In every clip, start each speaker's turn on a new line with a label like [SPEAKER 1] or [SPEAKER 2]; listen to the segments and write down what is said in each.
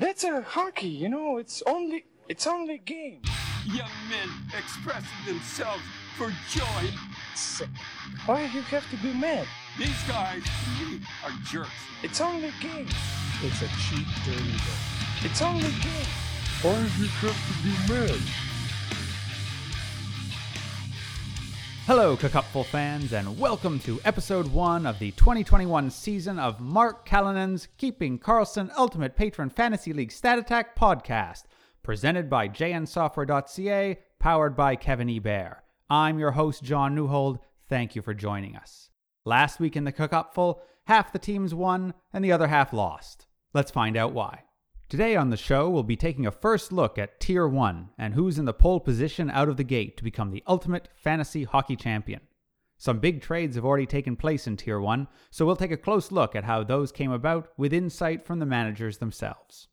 [SPEAKER 1] That's a hockey, you know, it's only it's only game.
[SPEAKER 2] Young men expressing themselves for joy.
[SPEAKER 1] So, why do you have to be mad?
[SPEAKER 2] These guys to are jerks.
[SPEAKER 1] It's only game.
[SPEAKER 3] It's a cheap, dirty game.
[SPEAKER 1] It's only game.
[SPEAKER 3] Why do you have to be mad?
[SPEAKER 4] Hello, Cupful fans, and welcome to episode one of the 2021 season of Mark Callinan's Keeping Karlsson Ultimate Patron Fantasy League Stat Attack podcast, presented by jnsoftware.ca, powered by Kevin Ebert. I'm your host, John Newhold. Thank you for joining us. Last week in the Cupful, half the teams won and the other half lost. Let's find out why. Today on the show, we'll be taking a first look at Tier 1 and who's in the pole position out of the gate to become the ultimate fantasy hockey champion. Some big trades have already taken place in Tier 1, so we'll take a close look at how those came about with insight from the managers themselves.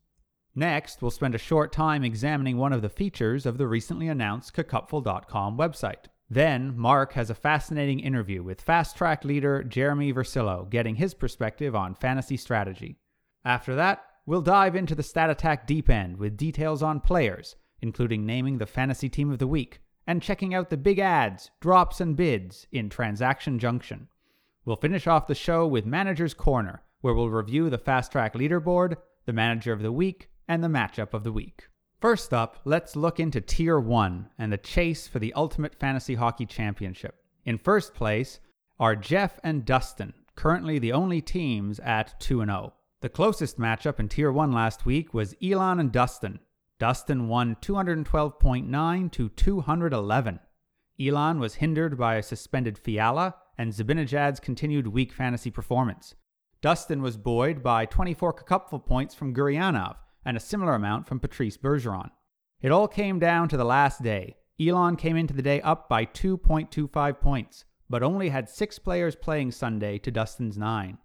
[SPEAKER 4] Next, we'll spend a short time examining one of the features of the recently announced Cacupful.com website. Then, Mark has a fascinating interview with Fast Track leader Jeremy Versillo, getting his perspective on fantasy strategy. After that, We'll dive into the stat attack deep end with details on players, including naming the fantasy team of the week and checking out the big ads, drops, and bids in Transaction Junction. We'll finish off the show with Manager's Corner, where we'll review the Fast Track leaderboard, the Manager of the Week, and the Matchup of the Week. First up, let's look into Tier 1 and the chase for the Ultimate Fantasy Hockey Championship. In first place are Jeff and Dustin, currently the only teams at 2 0. The closest matchup in Tier 1 last week was Elon and Dustin. Dustin won 212.9 to 211. Elon was hindered by a suspended Fiala and Zibanejad's continued weak fantasy performance. Dustin was buoyed by 24 cupful points from Gurianov and a similar amount from Patrice Bergeron. It all came down to the last day. Elon came into the day up by 2.25 points, but only had six players playing Sunday to Dustin's nine.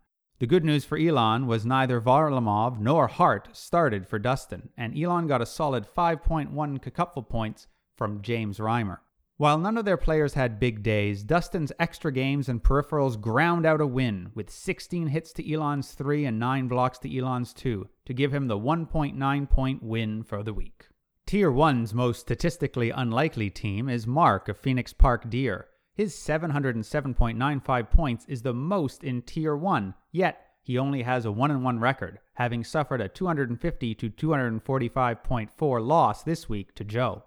[SPEAKER 4] The good news for Elon was neither Varlamov nor Hart started for Dustin, and Elon got a solid 5.1 cupful points from James Reimer. While none of their players had big days, Dustin's extra games and peripherals ground out a win with 16 hits to Elon's 3 and 9 blocks to Elon's 2 to give him the 1.9 point win for the week. Tier 1's most statistically unlikely team is Mark of Phoenix Park Deer, his 707.95 points is the most in Tier 1, yet he only has a 1 1 record, having suffered a 250 to 245.4 loss this week to Joe.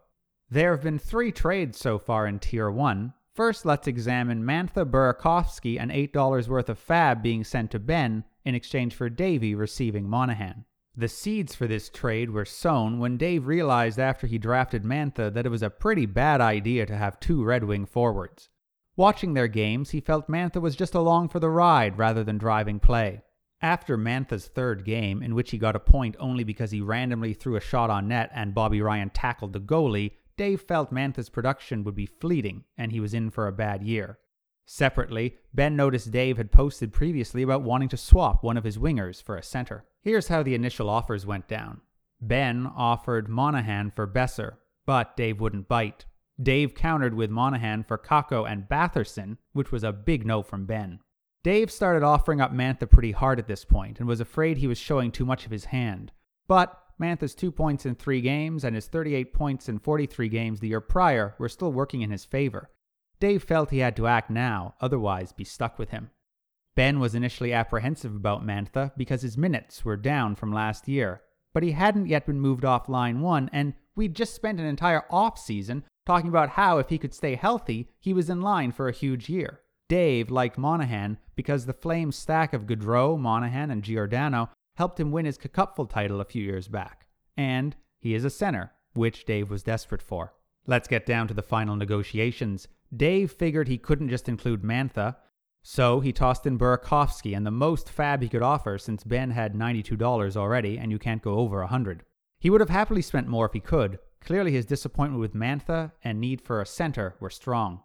[SPEAKER 4] There have been three trades so far in Tier 1. First, let's examine Mantha Burakovsky and $8 worth of fab being sent to Ben in exchange for Davey receiving Monahan. The seeds for this trade were sown when Dave realized after he drafted Mantha that it was a pretty bad idea to have two Red Wing forwards. Watching their games, he felt Mantha was just along for the ride rather than driving play. After Mantha's third game, in which he got a point only because he randomly threw a shot on net and Bobby Ryan tackled the goalie, Dave felt Mantha's production would be fleeting and he was in for a bad year. Separately, Ben noticed Dave had posted previously about wanting to swap one of his wingers for a center. Here's how the initial offers went down Ben offered Monahan for Boeser, but Dave wouldn't bite. Dave countered with Monahan for Kakko and Batherson, which was a big no from Ben. Dave started offering up Mantha pretty hard at this point and was afraid he was showing too much of his hand. But Mantha's two points in three games and his 38 points in 43 games the year prior were still working in his favor. Dave felt he had to act now, otherwise, be stuck with him. Ben was initially apprehensive about Mantha because his minutes were down from last year, but he hadn't yet been moved off line one, and we'd just spent an entire off season talking about how if he could stay healthy, he was in line for a huge year. Dave liked Monahan because the Flames stack of Gaudreau, Monahan, and Giordano helped him win his Cupful title a few years back. And he is a center, which Dave was desperate for. Let's get down to the final negotiations. Dave figured he couldn't just include Mantha, so he tossed in Burakovsky and the most fab he could offer since Ben had $92 already and you can't go over a 100. He would have happily spent more if he could, Clearly, his disappointment with Mantha and need for a center were strong.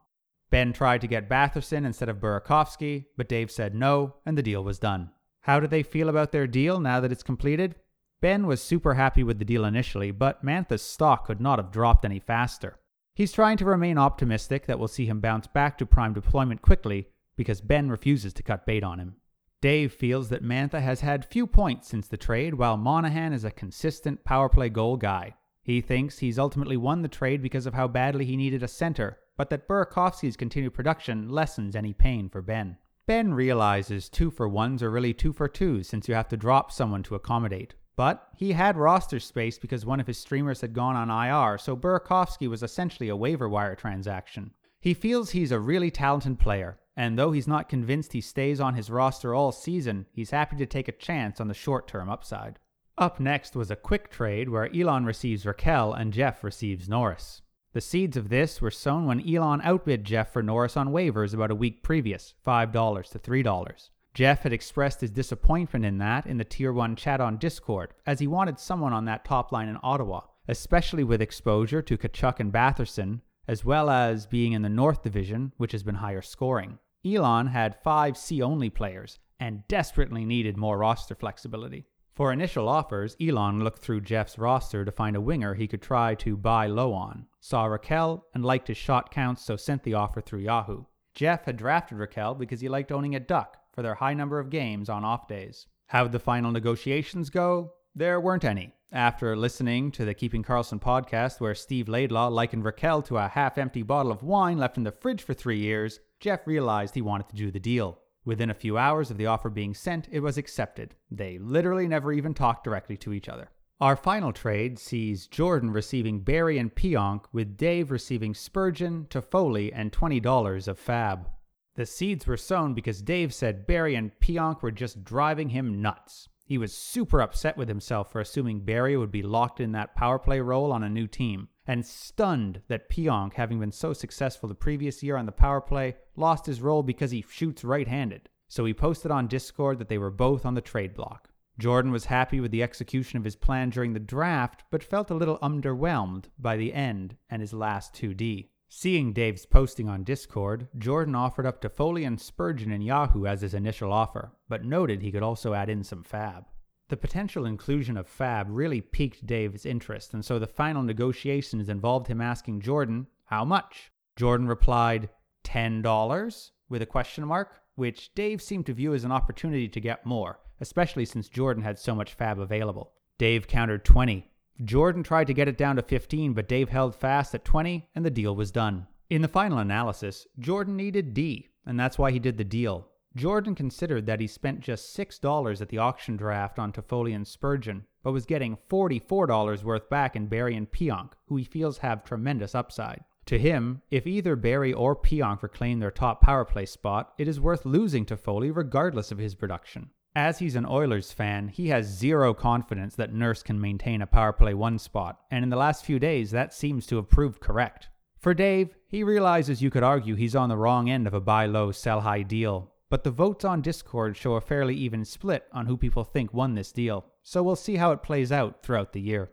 [SPEAKER 4] Ben tried to get Batherson instead of Burakovsky, but Dave said no, and the deal was done. How do they feel about their deal now that it's completed? Ben was super happy with the deal initially, but Mantha's stock could not have dropped any faster. He's trying to remain optimistic that we'll see him bounce back to prime deployment quickly because Ben refuses to cut bait on him. Dave feels that Mantha has had few points since the trade, while Monahan is a consistent power play goal guy. He thinks he's ultimately won the trade because of how badly he needed a center, but that Burakovsky's continued production lessens any pain for Ben. Ben realizes two for ones are really two for twos since you have to drop someone to accommodate. But he had roster space because one of his streamers had gone on IR, so Burakovsky was essentially a waiver wire transaction. He feels he's a really talented player, and though he's not convinced he stays on his roster all season, he's happy to take a chance on the short term upside. Up next was a quick trade where Elon receives Rakell and Jeff receives Norris. The seeds of this were sown when Elon outbid Jeff for Norris on waivers about a week previous, $5 to $3. Jeff had expressed his disappointment in that in the Tier 1 chat on Discord, as he wanted someone on that top line in Ottawa, especially with exposure to Tkachuk and Batherson, as well as being in the North Division, which has been higher scoring. Elon had five C only players and desperately needed more roster flexibility. For initial offers, Elon looked through Jeff's roster to find a winger he could try to buy low on, saw Rakell, and liked his shot counts, so sent the offer through Yahoo. Jeff had drafted Rakell because he liked owning a duck for their high number of games on off days. How'd the final negotiations go? There weren't any. After listening to the Keeping Karlsson podcast, where Steve Laidlaw likened Rakell to a half empty bottle of wine left in the fridge for three years, Jeff realized he wanted to do the deal. Within a few hours of the offer being sent, it was accepted. They literally never even talked directly to each other. Our final trade sees Jordan receiving Barry and Pionk, with Dave receiving Spurgeon, Toffoli, and $20 of fab. The seeds were sown because Dave said Barry and Pionk were just driving him nuts. He was super upset with himself for assuming Barry would be locked in that power play role on a new team, and stunned that Pionk, having been so successful the previous year on the power play, lost his role because he shoots right handed. So he posted on Discord that they were both on the trade block. Jordan was happy with the execution of his plan during the draft, but felt a little underwhelmed by the end and his last 2D. Seeing Dave's posting on Discord, Jordan offered up Toffoli and Spurgeon in Yahoo as his initial offer, but noted he could also add in some fab. The potential inclusion of fab really piqued Dave's interest, and so the final negotiations involved him asking Jordan, How much? Jordan replied, $10? with a question mark, which Dave seemed to view as an opportunity to get more, especially since Jordan had so much fab available. Dave countered 20, Jordan tried to get it down to 15, but Dave held fast at 20, and the deal was done. In the final analysis, Jordan needed D, and that's why he did the deal. Jordan considered that he spent just $6 at the auction draft on Toffoli and Spurgeon, but was getting $44 worth back in Barry and Pionk, who he feels have tremendous upside. To him, if either Barry or Pionk reclaim their top power play spot, it is worth losing Toffoli regardless of his production. As he's an Oilers fan, he has zero confidence that Nurse can maintain a power play one spot, and in the last few days, that seems to have proved correct. For Dave, he realizes you could argue he's on the wrong end of a buy low, sell high deal, but the votes on Discord show a fairly even split on who people think won this deal, so we'll see how it plays out throughout the year.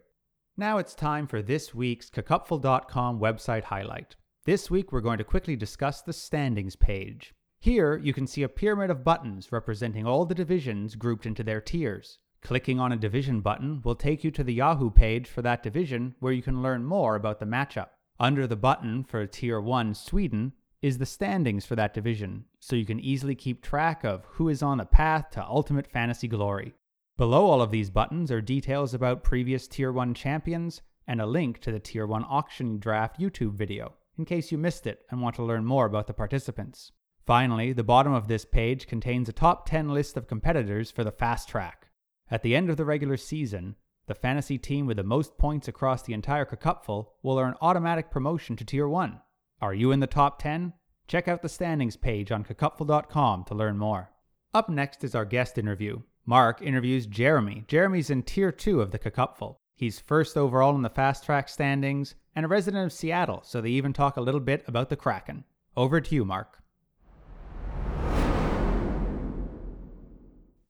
[SPEAKER 4] Now it's time for this week's Cacupful.com website highlight. This week we're going to quickly discuss the standings page. Here, you can see a pyramid of buttons representing all the divisions grouped into their tiers. Clicking on a division button will take you to the Yahoo page for that division where you can learn more about the matchup. Under the button for Tier 1 Sweden is the standings for that division, so you can easily keep track of who is on the path to ultimate fantasy glory. Below all of these buttons are details about previous Tier 1 champions and a link to the Tier 1 auction draft YouTube video, in case you missed it and want to learn more about the participants. Finally, the bottom of this page contains a top 10 list of competitors for the fast track. At the end of the regular season, the fantasy team with the most points across the entire Cupful will earn automatic promotion to Tier 1. Are you in the top 10? Check out the standings page on cacupful.com to learn more. Up next is our guest interview. Mark interviews Jeremy. Jeremy's in Tier 2 of the Cupful. He's first overall in the fast track standings and a resident of Seattle, so they even talk a little bit about the Kraken. Over to you, Mark.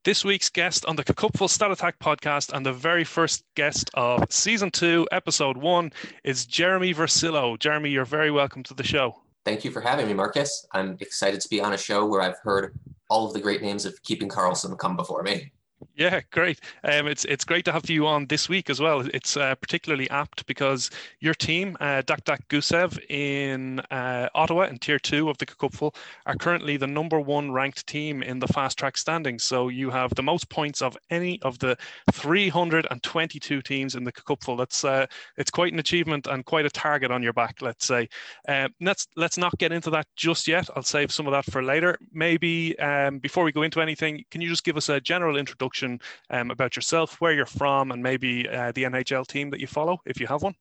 [SPEAKER 5] This week's guest on the Cupful Stat Attack podcast and the very first guest of season two, episode one, is Jeremy Versillo. Jeremy, you're very welcome to the show.
[SPEAKER 6] Thank you for having me, Marcus. I'm excited to be on a show where I've heard all of the great names of Keeping Karlsson come before me.
[SPEAKER 5] Yeah, great. Um, it's it's great to have you on this week as well. It's uh, particularly apt because your team, uh, Dach Dach Gusev in uh, Ottawa in Tier Two of the Cupful, are currently the number one ranked team in the fast track standings. So you have the most points of any of the 322 teams in the Cupful. That's uh, it's quite an achievement and quite a target on your back. Let's say. Uh, let's let's not get into that just yet. I'll save some of that for later. Maybe um, before we go into anything, can you just give us a general introduction? Um, about yourself, where you're from, and maybe uh, the NHL team that you follow, if you have one.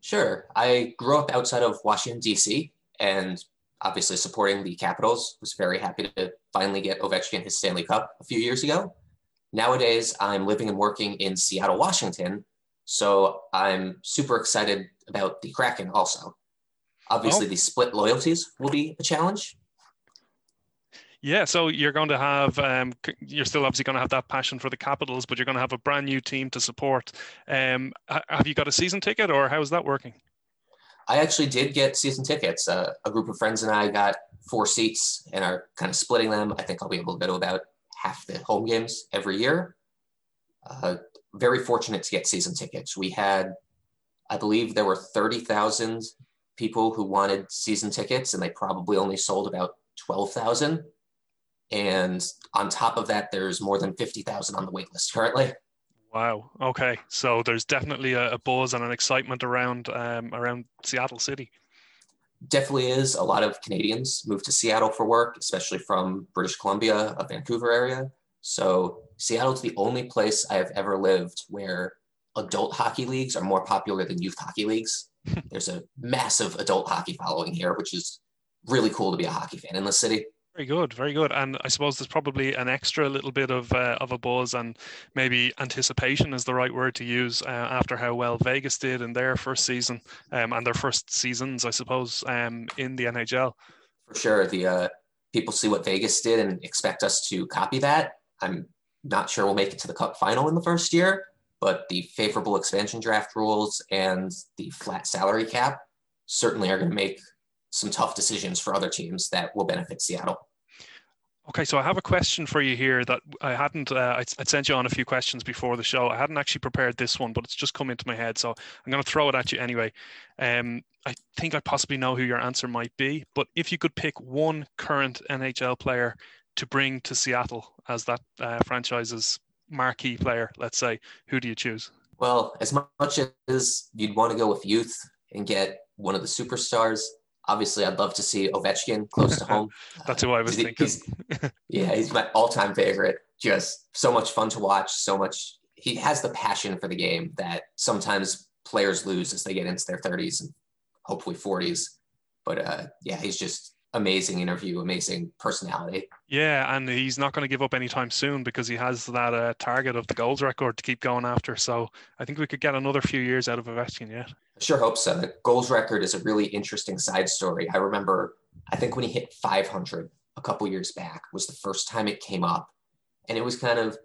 [SPEAKER 6] Sure. I grew up outside of Washington, D.C., and obviously supporting the Capitals. Was very happy to finally get Ovechkin his Stanley Cup a few years ago. Nowadays, I'm living and working in Seattle, Washington, so I'm super excited about the Kraken also. Obviously, oh. the split loyalties will be a challenge,
[SPEAKER 5] yeah, so you're going to have, um, you're still obviously going to have that passion for the Capitals, but you're going to have a brand new team to support. Um, have you got a season ticket, or how is that working?
[SPEAKER 6] I actually did get season tickets. Uh, a group of friends and I got four seats and are kind of splitting them. I think I'll be able to go to about half the home games every year. Uh, very fortunate to get season tickets. We had, I believe, there were thirty thousand people who wanted season tickets, and they probably only sold about twelve thousand. And on top of that, there's more than 50,000 on the wait list currently.
[SPEAKER 5] Wow. Okay. So there's definitely a, a buzz and an excitement around um, around Seattle City.
[SPEAKER 6] Definitely is. A lot of Canadians move to Seattle for work, especially from British Columbia, a Vancouver area. So Seattle's the only place I have ever lived where adult hockey leagues are more popular than youth hockey leagues. There's a massive adult hockey following here, which is really cool to be a hockey fan in the city.
[SPEAKER 5] Very good, very good. And I suppose there's probably an extra little bit of uh, of a buzz and maybe anticipation is the right word to use uh, after how well Vegas did in their first season um, and their first seasons, I suppose, um, in the NHL.
[SPEAKER 6] For sure, the uh, people see what Vegas did and expect us to copy that. I'm not sure we'll make it to the Cup final in the first year, but the favorable expansion draft rules and the flat salary cap certainly are going to make some tough decisions for other teams that will benefit Seattle.
[SPEAKER 5] Okay, so I have a question for you here that I hadn't. Uh, I, would sent you on a few questions before the show. I hadn't actually prepared this one, but it's just come into my head, so I'm going to throw it at you anyway. Um, I think I possibly know who your answer might be, but if you could pick one current NHL player to bring to Seattle as that uh, franchise's marquee player, let's say, who do you choose?
[SPEAKER 6] Well, as much as you'd want to go with youth and get one of the superstars, Obviously, I'd love to see Ovechkin close to home.
[SPEAKER 5] That's who I was thinking.
[SPEAKER 6] He's, yeah, he's my all-time favorite. Just so much fun to watch. So much. He has the passion for the game that sometimes players lose as they get into their 30s and hopefully 40s. But uh, yeah, he's just amazing interview, amazing personality.
[SPEAKER 5] Yeah, and he's not going to give up anytime soon because he has that uh, target of the goals record to keep going after. So I think we could get another few years out of Ovechkin yet.
[SPEAKER 6] I sure hope so. The goals record is a really interesting side story. I remember, I think when he hit 500 a couple years back was the first time it came up, and it was kind of,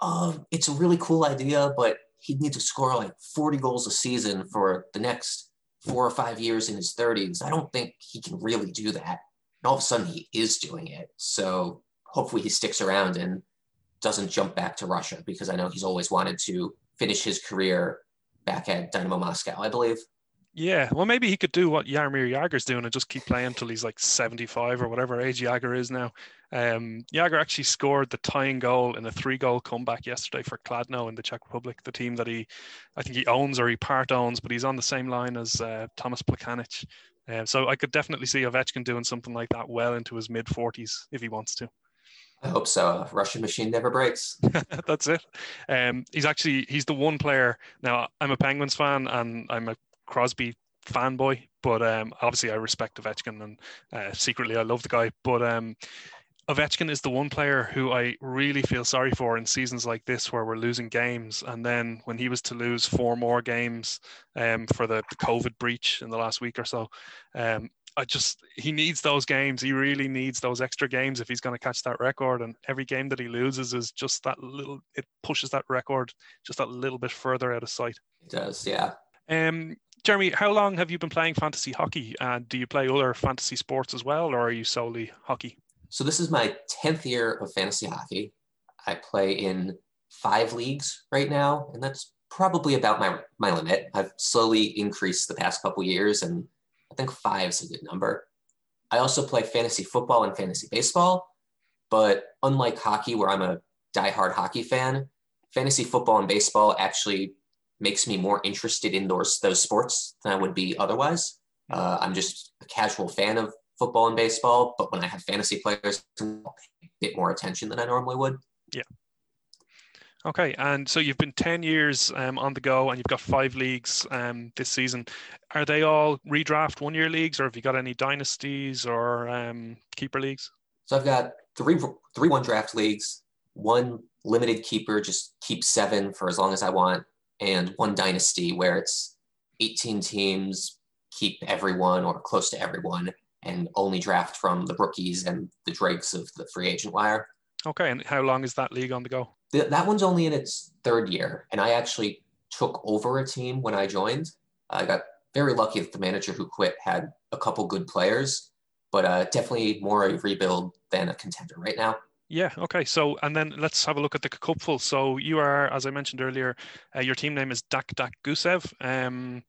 [SPEAKER 6] oh, it's a really cool idea, but he'd need to score like 40 goals a season for the next four or five years in his 30s. I don't think he can really do that all of a sudden he is doing it. So hopefully he sticks around and doesn't jump back to Russia because I know he's always wanted to finish his career back at Dynamo Moscow, I believe.
[SPEAKER 5] Yeah, well, maybe he could do what Jaromir Jagr's doing and just keep playing until he's like 75 or whatever age Jagr is now. Um, actually scored the tying goal in a three-goal comeback yesterday for Kladno in the Czech Republic, the team that he, I think he owns or he part owns, but he's on the same line as uh, Thomas Plekanec. Um, so I could definitely see Ovechkin doing something like that well into his mid 40s if he wants to.
[SPEAKER 6] I hope so. Russian machine never breaks.
[SPEAKER 5] That's it. Um, he's actually he's the one player. Now I'm a Penguins fan and I'm a Crosby fanboy, but um, obviously I respect Ovechkin and uh, secretly I love the guy. But um, Ovechkin is the one player who I really feel sorry for in seasons like this where we're losing games. And then when he was to lose four more games um, for the, the, COVID breach in the last week or so, um, I just, he needs those games. He really needs those extra games if he's going to catch that record. And every game that he loses is just that little, it pushes that record just that little bit further out of sight.
[SPEAKER 6] It does, yeah.
[SPEAKER 5] Um, Jeremy, how long have you been playing fantasy hockey? And do you play other fantasy sports as well, or are you solely hockey?
[SPEAKER 6] So this is my 10th year of fantasy hockey. I play in five leagues right now, and that's probably about my my limit. I've slowly increased the past couple years, and I think five is a good number. I also play fantasy football and fantasy baseball, but unlike hockey, where I'm a diehard hockey fan, fantasy football and baseball actually makes me more interested in those those sports than I would be otherwise. Uh, I'm just a casual fan of football and baseball, but when I have fantasy players, a bit more attention than I normally would.
[SPEAKER 5] Yeah. Okay, and so you've been 10 years um, on the go and you've got five leagues um, this season. Are they all redraft one year leagues or have you got any dynasties or um, keeper leagues?
[SPEAKER 6] So I've got three, three one draft leagues, one limited keeper, just keep seven for as long as I want, and one dynasty where it's 18 teams, keep everyone or close to everyone, and only draft from the rookies and the dregs of the free agent wire.
[SPEAKER 5] Okay, and how long is that league on the go?
[SPEAKER 6] Th- that one's only in its third year, and I actually took over a team when I joined. I got very lucky that the manager who quit had a couple good players, but uh, definitely more a rebuild than a contender right now.
[SPEAKER 5] Yeah. Okay. So, and then let's have a look at the cupful. So, you are, as I mentioned earlier, uh, your team name is Dach Dach Gusev. Um,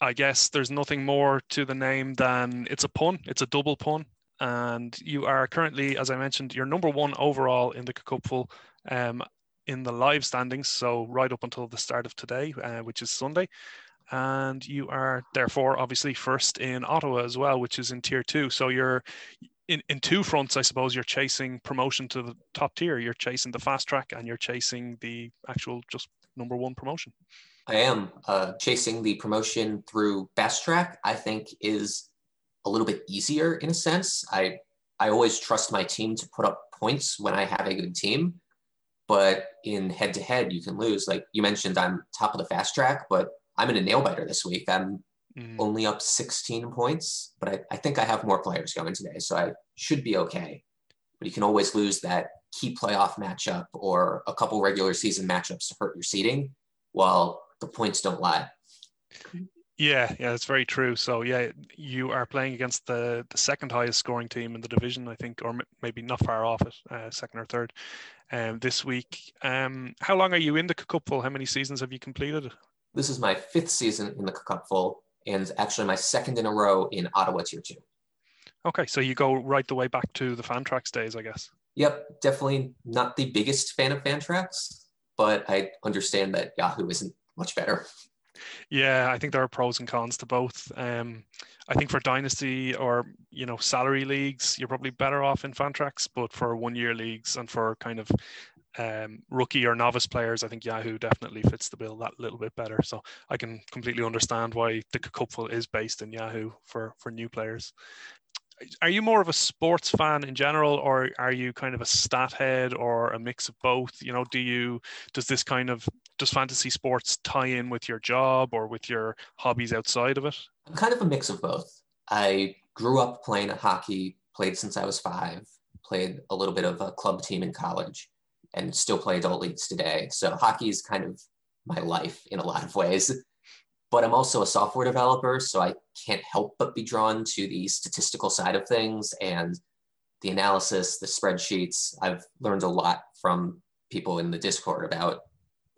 [SPEAKER 5] I guess there's nothing more to the name than it's a pun. It's a double pun, and you are currently, as I mentioned, you're number one overall in the cupful. Um, in the live standings, so right up until the start of today, uh, which is Sunday. And you are therefore obviously first in Ottawa as well, which is in tier two. So you're in, in two fronts, I suppose you're chasing promotion to the top tier. You're chasing the fast track and you're chasing the actual just number one promotion.
[SPEAKER 6] I am uh, chasing the promotion through fast track. I think is a little bit easier in a sense. I I always trust my team to put up points when I have a good team, but in head to head you can lose. Like you mentioned, I'm top of the fast track, but I'm in a nail biter this week. I'm mm. only up 16 points, but I, I think I have more players going today, so I should be okay. But you can always lose that key playoff matchup or a couple regular season matchups to hurt your seeding, while the points don't lie.
[SPEAKER 5] Yeah, yeah, that's very true. So yeah, you are playing against the the second highest scoring team in the division, I think, or m- maybe not far off it, uh, second or third, um, this week. Um, how long are you in the Cupful? How many seasons have you completed?
[SPEAKER 6] This is my fifth season in the Cupful, and actually my second in a row in Ottawa Tier Two.
[SPEAKER 5] Okay, so you go right the way back to the Fantrax days, I guess.
[SPEAKER 6] Yep, definitely not the biggest fan of Fantrax, but I understand that Yahoo isn't much better.
[SPEAKER 5] Yeah, I think there are pros and cons to both. Um, I think for dynasty or you know salary leagues, you're probably better off in Fantrax, but for one year leagues and for kind of um, rookie or novice players, I think Yahoo definitely fits the bill that little bit better. So I can completely understand why the cupful is based in Yahoo for for new players. Are you more of a sports fan in general, or are you kind of a stat head, or a mix of both? You know, do you does this kind of does fantasy sports tie in with your job or with your hobbies outside of it?
[SPEAKER 6] I'm kind of a mix of both. I grew up playing hockey, played since I was five, played a little bit of a club team in college, and still play adult leagues today. So hockey is kind of my life in a lot of ways. But I'm also a software developer, so I can't help but be drawn to the statistical side of things and the analysis, the spreadsheets. I've learned a lot from people in the Discord about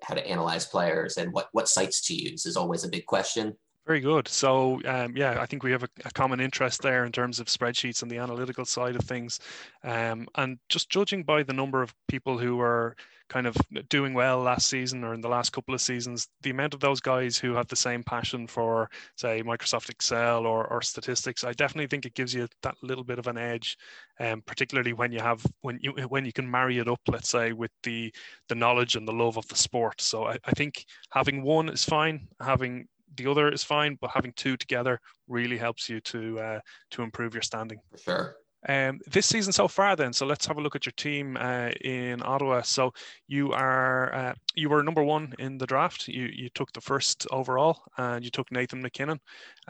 [SPEAKER 6] how to analyze players and what what sites to use is always a big question.
[SPEAKER 5] Very good. So, um, yeah, I think we have a, a, common interest there in terms of spreadsheets and the analytical side of things. Um, and just judging by the number of people who are kind of doing well last season or in the last couple of seasons, the amount of those guys who have the same passion for, say, Microsoft Excel or, or statistics, I definitely think it gives you that little bit of an edge, um, particularly when you have when you when you can marry it up, let's say, with the the knowledge and the love of the sport. So I, I think having one is fine. Having the other is fine, but having two together really helps you to uh, to improve your standing.
[SPEAKER 6] For sure.
[SPEAKER 5] Um, this season so far, then, so let's have a look at your team uh, in Ottawa. So you are uh, you were number one in the draft. You you took the first overall, and you took Nathan MacKinnon.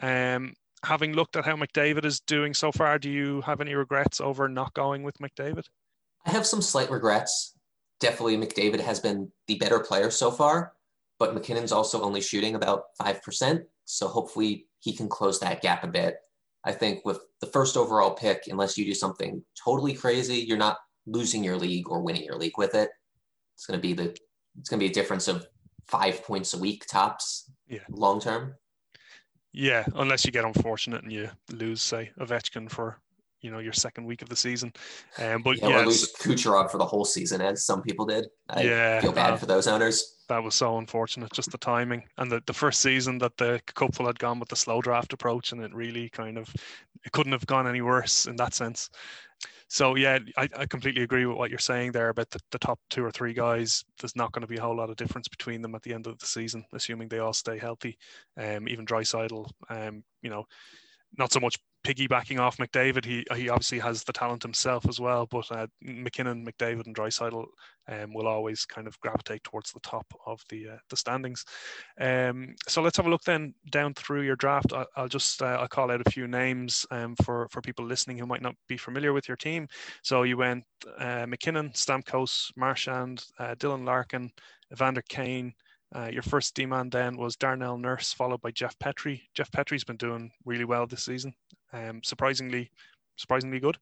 [SPEAKER 5] Um, having looked at how McDavid is doing so far, do you have any regrets over not going with McDavid?
[SPEAKER 6] I have some slight regrets. Definitely, McDavid has been the better player so far but MacKinnon's also only shooting about 5%. So hopefully he can close that gap a bit. I think with the first overall pick, unless you do something totally crazy, you're not losing your league or winning your league with it. It's going to be the it's going to be a difference of five points a week tops.
[SPEAKER 5] Yeah.
[SPEAKER 6] Long term.
[SPEAKER 5] Yeah, unless you get unfortunate and you lose, say, Ovechkin for you know your second week of the season. Um, but
[SPEAKER 6] Yeah,
[SPEAKER 5] yeah,
[SPEAKER 6] lose Kucherov for the whole season, as some people did. I
[SPEAKER 5] Yeah,
[SPEAKER 6] feel bad
[SPEAKER 5] uh,
[SPEAKER 6] for those owners.
[SPEAKER 5] that was so unfortunate. Just the timing and the, the first season that the Cupful had gone with the slow draft approach, and it really kind of it couldn't have gone any worse in that sense. So yeah, I, I completely agree with what you're saying there about the, the top two or three guys. There's not going to be a whole lot of difference between them at the end of the season, assuming they all stay healthy. Um, even Draisaitl, um, you know, not so much piggybacking off McDavid. He he obviously has the talent himself as well, but uh, MacKinnon, McDavid, and Draisaitl um, will always kind of gravitate towards the top of the uh, the standings. Um, so let's have a look then down through your draft. I, I'll just uh, I'll call out a few names um, for for people listening who might not be familiar with your team. So you went uh, MacKinnon, Stamkos, Marchand, uh, Dylan Larkin, Evander Kane. Uh, your first D-man then was Darnell Nurse, followed by Jeff Petry. Jeff Petry's been doing really well this season, um, surprisingly, surprisingly good.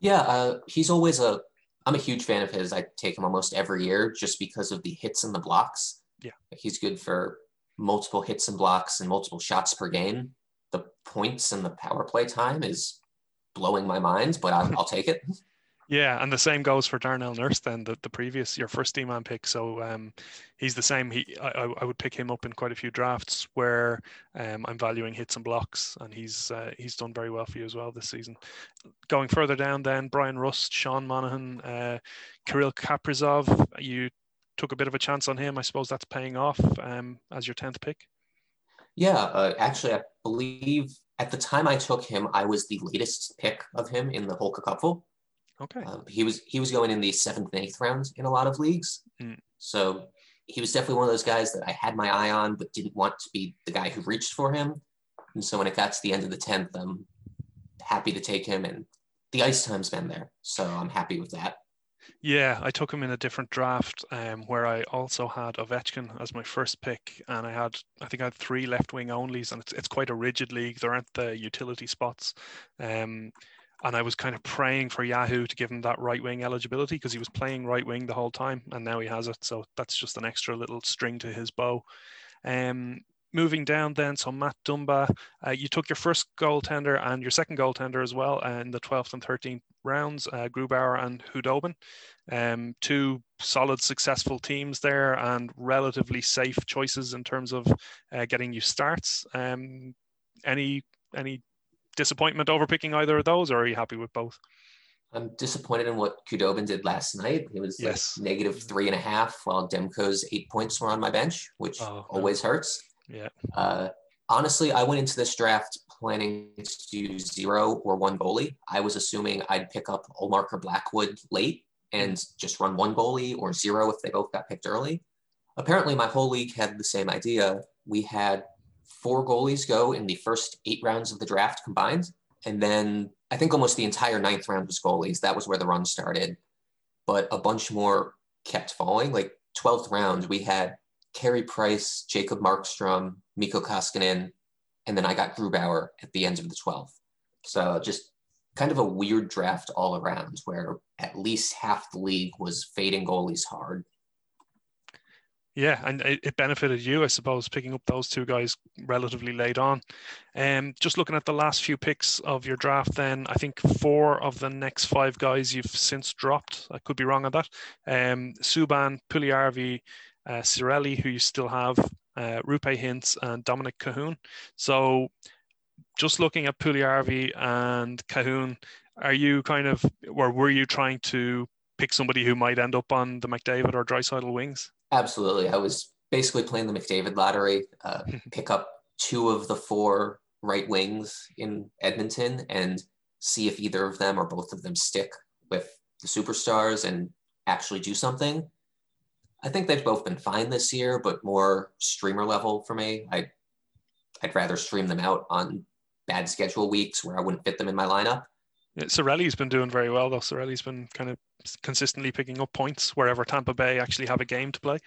[SPEAKER 6] Yeah, uh, he's always a. I'm a huge fan of his. I take him almost every year just because of the hits and the blocks.
[SPEAKER 5] Yeah.
[SPEAKER 6] he's good for multiple hits and blocks and multiple shots per game. The points and the power play time is blowing my mind, but I'll, I'll take it.
[SPEAKER 5] Yeah, and the same goes for Darnell Nurse then, the, the previous your first D man pick. So um, he's the same. He I, I would pick him up in quite a few drafts where um, I'm valuing hits and blocks, and he's uh, he's done very well for you as well this season. Going further down, then Bryan Rust, Sean Monahan, uh, Kirill Kaprizov. You took a bit of a chance on him. I suppose that's paying off um, as your tenth pick.
[SPEAKER 6] Yeah, uh, actually, I believe at the time I took him, I was the latest pick of him in the whole cupful.
[SPEAKER 5] Okay.
[SPEAKER 6] Um, he was he was going in the seventh and eighth rounds in a lot of leagues.
[SPEAKER 5] Mm.
[SPEAKER 6] So he was definitely one of those guys that I had my eye on, but didn't want to be the guy who reached for him. And so when it got to the end of the tenth, I'm happy to take him, and the ice time's been there, so I'm happy with that.
[SPEAKER 5] Yeah, I took him in a different draft um, where I also had Ovechkin as my first pick, and I had I think I had three left wing onlys, and it's it's quite a rigid league. There aren't the utility spots, um, and I was kind of praying for Yahoo to give him that right wing eligibility because he was playing right wing the whole time, and now he has it. So that's just an extra little string to his bow. Um, moving down then, so Matt Dumba, uh, you took your first goaltender and your second goaltender as well uh, in the 12th and 13th rounds, uh, Grubauer and Khudobin. Um, two solid, successful teams there and relatively safe choices in terms of uh, getting you starts. Um, any any disappointment over picking either of those, or are you happy with both?
[SPEAKER 6] I'm disappointed in what Khudobin did last night. He was like negative three and a half, while Demko's eight points were on my bench, which
[SPEAKER 5] Oh, no.
[SPEAKER 6] always hurts.
[SPEAKER 5] Yeah.
[SPEAKER 6] Uh, honestly, I went into this draft planning to do zero or one goalie. I was assuming I'd pick up Ullmark or Blackwood late and just run one goalie or zero if they both got picked early. Apparently, my whole league had the same idea. We had four goalies go in the first eight rounds of the draft combined. And then I think almost the entire ninth round was goalies. That was where the run started. But a bunch more kept falling. Like 12th round, we had Carey Price, Jacob Markstrom, Mikko Koskinen, and then I got Grubauer at the end of the 12th. So just kind of a weird draft all around where at least half the league was fading goalies hard.
[SPEAKER 5] Yeah, and it, it benefited you, I suppose, picking up those two guys relatively late on. Um, just looking at the last few picks of your draft, then I think four of the next five guys you've since dropped. I could be wrong on that. Um, Subban, Puljujarvi, uh, Cirelli, who you still have, uh, Roope Hintz, and Dominik Kahun. So, just looking at Puljujarvi and Kahun, are you kind of, or were you trying to pick somebody who might end up on the McDavid or Draisaitl wings?
[SPEAKER 6] Absolutely. I was basically playing the McDavid lottery, uh, pick up two of the four right wings in Edmonton and see if either of them or both of them stick with the superstars and actually do something. I think they've both been fine this year, but more streamer level for me. I, I'd rather stream them out on bad schedule weeks where I wouldn't fit them in my lineup.
[SPEAKER 5] Yeah, Cirelli's been doing very well though. Cirelli's been kind of consistently picking up points wherever Tampa Bay actually have a game to play.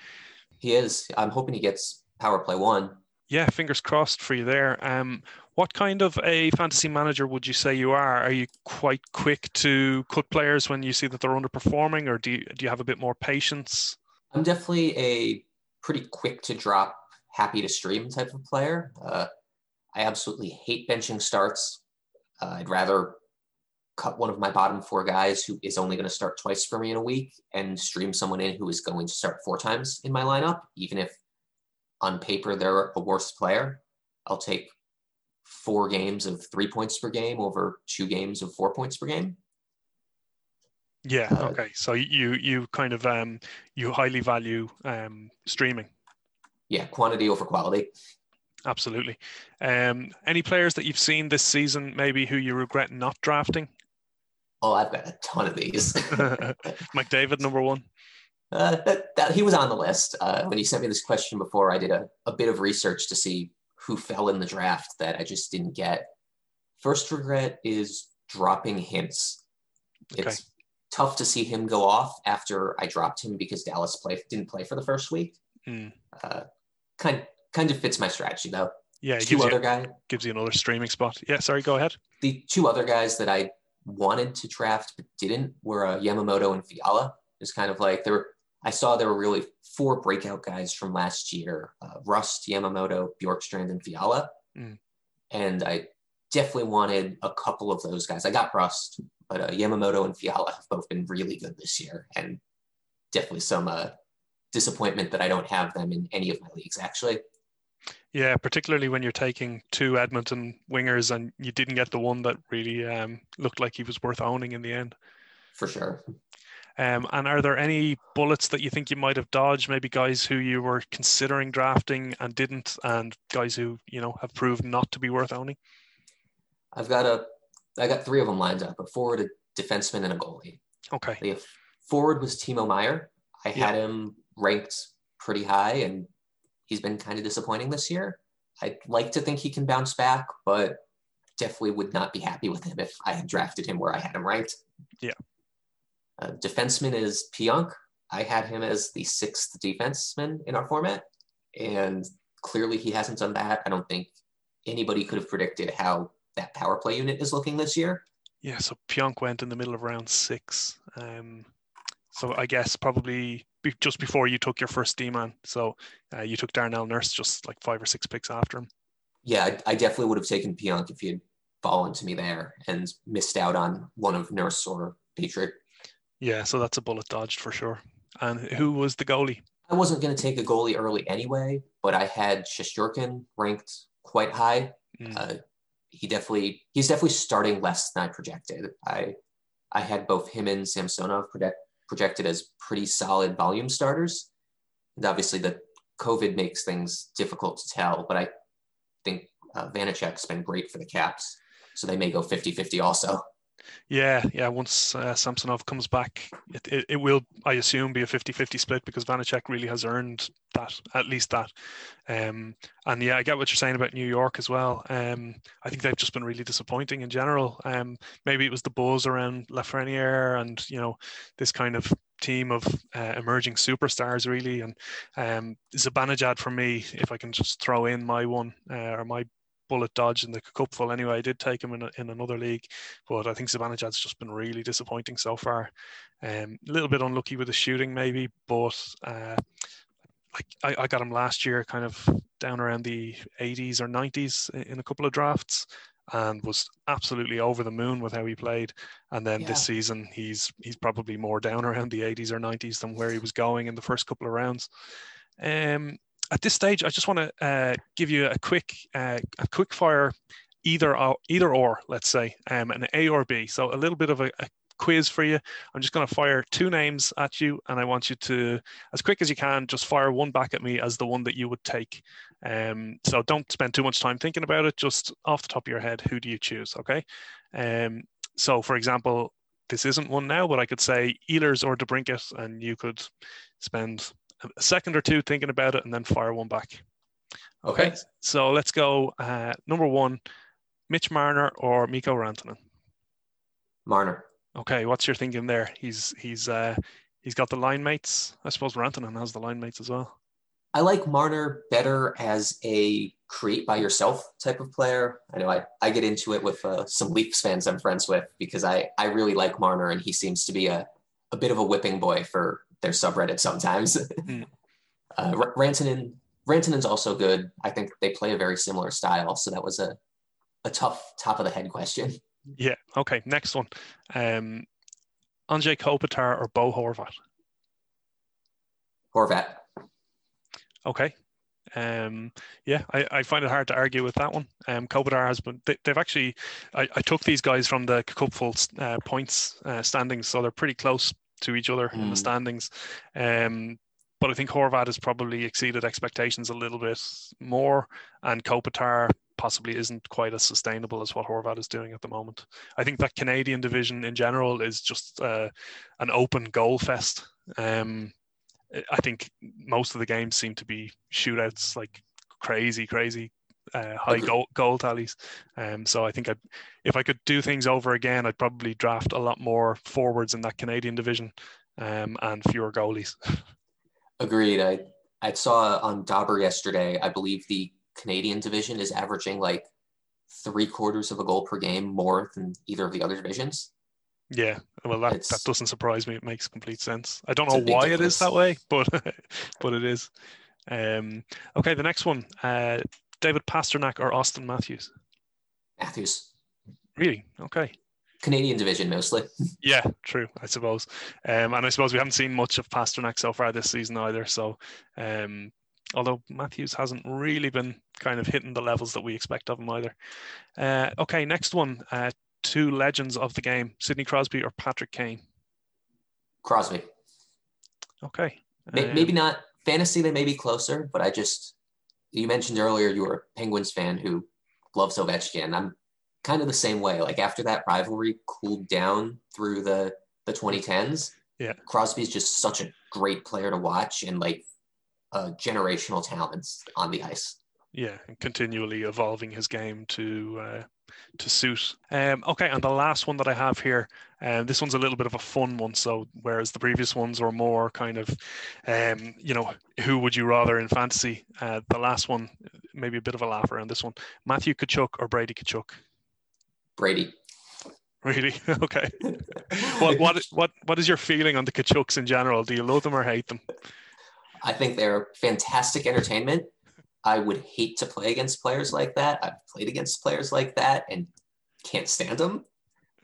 [SPEAKER 6] He is. I'm hoping he gets power play one.
[SPEAKER 5] Yeah, fingers crossed for you there. Um, what kind of a fantasy manager would you say you are? Are you quite quick to cut players when you see that they're underperforming, or do you, do you have a bit more patience?
[SPEAKER 6] I'm definitely a pretty quick to drop, happy to stream type of player. Uh, I absolutely hate benching starts. Uh, I'd rather cut one of my bottom four guys who is only going to start twice for me in a week and stream someone in who is going to start four times in my lineup, even if on paper they're a worse player. I'll take four games of three points per game over two games of four points per game.
[SPEAKER 5] Yeah.
[SPEAKER 6] Uh,
[SPEAKER 5] okay. So you you kind of um you highly value um streaming.
[SPEAKER 6] Yeah, quantity over quality.
[SPEAKER 5] Absolutely. Um, any players that you've seen this season, maybe who you regret not drafting?
[SPEAKER 6] Oh, I've got a ton of these.
[SPEAKER 5] McDavid, number one.
[SPEAKER 6] Uh, that, that, he was on the list. Uh, when you sent me this question before, I did a, a bit of research to see who fell in the draft that I just didn't get. First regret is dropping Hintz. It's tough to see him go off after I dropped him because Dallas play, didn't play for the first week.
[SPEAKER 5] Hmm.
[SPEAKER 6] Uh, kind kind of fits my strategy though.
[SPEAKER 5] Yeah,
[SPEAKER 6] Two other
[SPEAKER 5] you,
[SPEAKER 6] guy,
[SPEAKER 5] gives you another streaming spot. Yeah, sorry, go ahead.
[SPEAKER 6] the two other guys that I wanted to draft but didn't were uh, Yamamoto and Fiala. It's kind of like there were, I saw there were really four breakout guys from last year: uh, Rust, Yamamoto, Bjorkstrand, and Fiala.
[SPEAKER 5] Mm.
[SPEAKER 6] And I definitely wanted a couple of those guys. I got Rust, but uh, Yamamoto and Fiala have both been really good this year, and definitely some uh, disappointment that I don't have them in any of my leagues. Actually,
[SPEAKER 5] Yeah, particularly when you're taking two Edmonton wingers and you didn't get the one that really um, looked like he was worth owning in the end.
[SPEAKER 6] for sure.
[SPEAKER 5] Um, and are there any bullets that you think you might have dodged? Maybe guys who you were considering drafting and didn't, and guys who you know have proved not to be worth owning.
[SPEAKER 6] I've got a, I got three of them lined up: a forward, a defenseman, and a goalie.
[SPEAKER 5] Okay.
[SPEAKER 6] The forward was Timo Meier. I
[SPEAKER 5] Yeah.
[SPEAKER 6] had him ranked pretty high, and he's been kind of disappointing this year. I'd like to think he can bounce back, but definitely would not be happy with him if I had drafted him where I had him ranked.
[SPEAKER 5] Yeah.
[SPEAKER 6] Uh, defenseman is Pionk. I had him as the sixth defenseman in our format, and clearly he hasn't done that. I don't think anybody could have predicted how that power play unit is looking this year.
[SPEAKER 5] Yeah, so Pionk went in the middle of round six. Um, so I guess probably be, just before you took your first D man. So uh, you took Darnell Nurse just like five or six picks after him.
[SPEAKER 6] yeah, I, I definitely would have taken Pionk if he had fallen to me there and missed out on one of Nurse or Petry.
[SPEAKER 5] Yeah, so that's a bullet dodged for sure. And who was the goalie?
[SPEAKER 6] I wasn't going to take a goalie early anyway, but I had Shesterkin ranked quite high.
[SPEAKER 5] Mm.
[SPEAKER 6] Uh, he definitely he's definitely starting less than I projected. I I had both him and Samsonov project, projected as pretty solid volume starters, and obviously the COVID makes things difficult to tell. But I think uh, Vanecek's been great for the Caps, so they may go 50-50 also.
[SPEAKER 5] Yeah, yeah. Once uh, Samsonov comes back, it, it, it will, I assume, be a 50 50 split because Vanecek really has earned that, at least that. Um, and yeah, I get what you're saying about New York as well. Um, I think they've just been really disappointing in general. Um, maybe it was the buzz around Lafreniere and, you know, this kind of team of uh, emerging superstars, really. And um, Zibanejad for me, if I can just throw in my one uh, or my bullet dodge in the cupful anyway. I did take him in, a, in another league, but I think Zibanejad's just been really disappointing so far. Um, a little bit unlucky with the shooting, maybe, but uh, I, I got him last year, kind of down around the 80s or 90s in- in a couple of drafts, and was absolutely over the moon with how he played. And then
[SPEAKER 6] Yeah.
[SPEAKER 5] this season, he's he's probably more down around the 80s or 90s than where he was going in the first couple of rounds. Um, at this stage, I just want to uh, give you a quick uh, a quick fire either or, either or let's say um, an A or B. So a little bit of a, a quiz for you. I'm just going to fire two names at you, and I want you to, as quick as you can, just fire one back at me as the one that you would take. Um, so don't spend too much time thinking about it. Just off the top of your head, who do you choose? Okay. Um, so for example, this isn't one now, but I could say Ehlers or DeBrincat, and you could spend a second or two thinking about it and then fire one back.
[SPEAKER 6] Okay.
[SPEAKER 5] So let's go. Uh, number one, Mitch Marner or Mikko Rantanen.
[SPEAKER 6] Marner.
[SPEAKER 5] Okay, what's your thinking there? He's he's uh, he's got the line mates. I suppose Rantanen has the line mates as well.
[SPEAKER 6] I like Marner better as a create by yourself type of player. I know I, I get into it with uh, some Leafs fans I'm friends with because I, I really like Marner and he seems to be a, a bit of a whipping boy for their subreddit sometimes.
[SPEAKER 5] Mm.
[SPEAKER 6] uh, Rantanen, Rantanen's also good. I think they play a very similar style. So that was a, a tough top of the head question.
[SPEAKER 5] Yeah. Okay. Next one. Um, Anze Kopitar or Bo Horvat?
[SPEAKER 6] Horvat.
[SPEAKER 5] Okay. Um, yeah, I, I find it hard to argue with that one. Um, Kopitar has been, they, have actually, I, I took these guys from the cupful uh, points uh, standings, so they're pretty close to each other mm. in the
[SPEAKER 6] Mm.
[SPEAKER 5] standings. Um, but I think Horvat has probably exceeded expectations a little bit more, and Kopitar possibly isn't quite as sustainable as what Horvat is doing at the moment. I think that Canadian division in general is just uh, an open goal fest. Um, I think most of the games seem to be shootouts, like crazy, crazy uh, high goal, goal tallies. Um, so I think I'd, if I could do things over again, I'd probably draft a lot more forwards in that Canadian division um, and fewer goalies.
[SPEAKER 6] Agreed. I, I saw on Dobber yesterday, I believe the Canadian division is averaging like three quarters of a goal per game more than either of the other divisions.
[SPEAKER 5] Yeah, well, that, that doesn't surprise me. It makes complete sense. I don't know why it is that way, but but it is. Um, okay, the next one, uh, David Pastrnak or Auston Matthews.
[SPEAKER 6] Matthews,
[SPEAKER 5] Really? Okay.
[SPEAKER 6] Canadian division mostly.
[SPEAKER 5] Yeah, true. I suppose, um, and I suppose we haven't seen much of Pastrnak so far this season either. So, um, although Matthews hasn't really been kind of hitting the levels that we expect of him either. Uh, okay, next one, uh, two legends of the game: Sidney Crosby or Patrick Kane.
[SPEAKER 6] Crosby.
[SPEAKER 5] Okay. Um,
[SPEAKER 6] Maybe not fantasy, they may be closer, but I just, you mentioned earlier you were a Penguins fan who loves Ovechkin. I'm kind of the same way. Like after that rivalry cooled down through the, the 2010s,
[SPEAKER 5] Yeah.
[SPEAKER 6] Crosby's just such a great player to watch and like a generational talent on the ice.
[SPEAKER 5] yeah, and continually evolving his game to uh, to suit. Um, okay, and the last one that I have here, um, this one's a little bit of a fun one. So whereas the previous ones were more kind of, um, you know, who would you rather in fantasy? Uh, the last one, maybe a bit of a laugh around this one: Matthew Tkachuk or Brady Tkachuk.
[SPEAKER 6] Brady.
[SPEAKER 5] Really? okay. What what what what is your feeling on the Tkachuks in general? Do you love them or hate them?
[SPEAKER 6] I think they're fantastic entertainment. I would hate to play against players like that. I've played against players like that and can't stand them.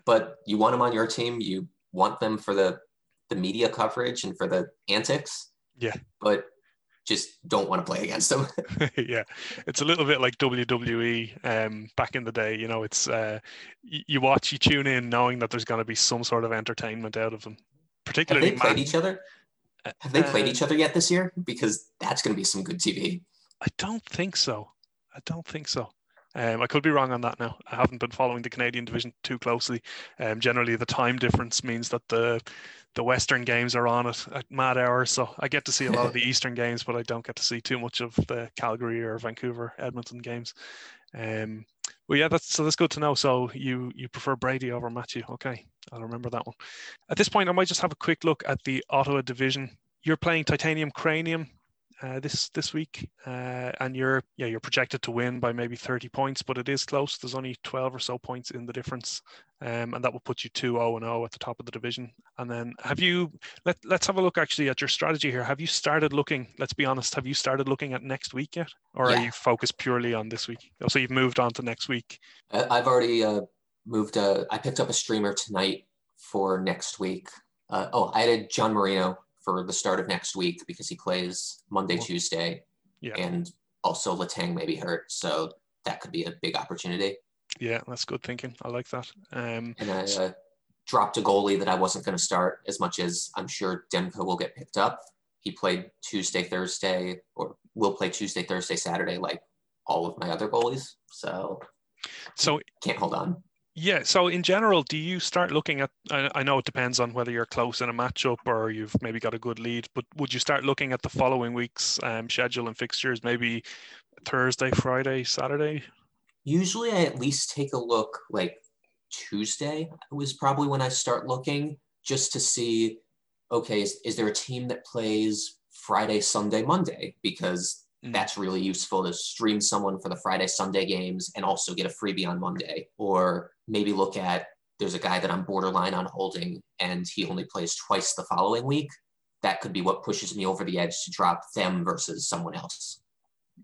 [SPEAKER 6] But you want them on your team. You want them for the the media coverage and for the antics.
[SPEAKER 5] Yeah.
[SPEAKER 6] But just don't want to play against them.
[SPEAKER 5] yeah, it's a little bit like WWE um, back in the day. You know, it's uh, you watch, you tune in, knowing that there's going to be some sort of entertainment out of them.
[SPEAKER 6] Particularly, Have
[SPEAKER 5] Particularly,
[SPEAKER 6] they played each other? Have they played
[SPEAKER 5] uh,
[SPEAKER 6] each other yet this year? Because that's going to be some good TV.
[SPEAKER 5] I don't think so. I don't think so. Um, I could be wrong on that now. I haven't been following the Canadian division too closely. Um, generally, the time difference means that the the Western games are on at, at mad hours, so I get to see a lot of the Eastern games, but I don't get to see too much of the Calgary or Vancouver, Edmonton games. Um, well, yeah, that's so that's good to know. So you you prefer Brady over Matthew? Okay, I'll remember that one. At this point, I might just have a quick look at the Ottawa division. You're playing Titanium Cranium uh, this this week, uh, and you're yeah you're projected to win by maybe 30 points, but it is close. There's only 12 or so points in the difference, um, and that will put you 2-0 and 0 at the top of the division. And then have you let let's have a look actually at your strategy here. Have you started looking? Let's be honest. Have you started looking at next week yet, or are you focused purely on this week? Oh, so you've moved on to next week.
[SPEAKER 6] I've already uh, moved. Uh, I picked up a streamer tonight for next week. Uh, oh, I added John Marino for the start of next week because he plays Monday,
[SPEAKER 5] Cool.
[SPEAKER 6] Tuesday,
[SPEAKER 5] Yeah.
[SPEAKER 6] and also Letang may be hurt, so that could be a big opportunity.
[SPEAKER 5] Yeah, that's good thinking. I like that. Um,
[SPEAKER 6] And I uh, dropped a goalie that I wasn't going to start as much as I'm sure Demko will get picked up. He played Tuesday, Thursday, or will play Tuesday, Thursday, Saturday, like all of my other goalies. So
[SPEAKER 5] so
[SPEAKER 6] can't hold on.
[SPEAKER 5] Yeah. So in general, do you start looking at? I, know it depends on whether you're close in a matchup or you've maybe got a good lead. But would you start looking at the following week's um, schedule and fixtures? Maybe Thursday, Friday, Saturday.
[SPEAKER 6] Usually, I at least take a look like Tuesday was probably when I start looking just to see okay, is, is there a team that plays Friday, Sunday, Monday because. That's really useful to stream someone for the Friday, Sunday games and also get a freebie on Monday. Or maybe look at there's a guy that I'm borderline on holding and he only plays twice the following week. That could be what pushes me over the edge to drop them versus someone else.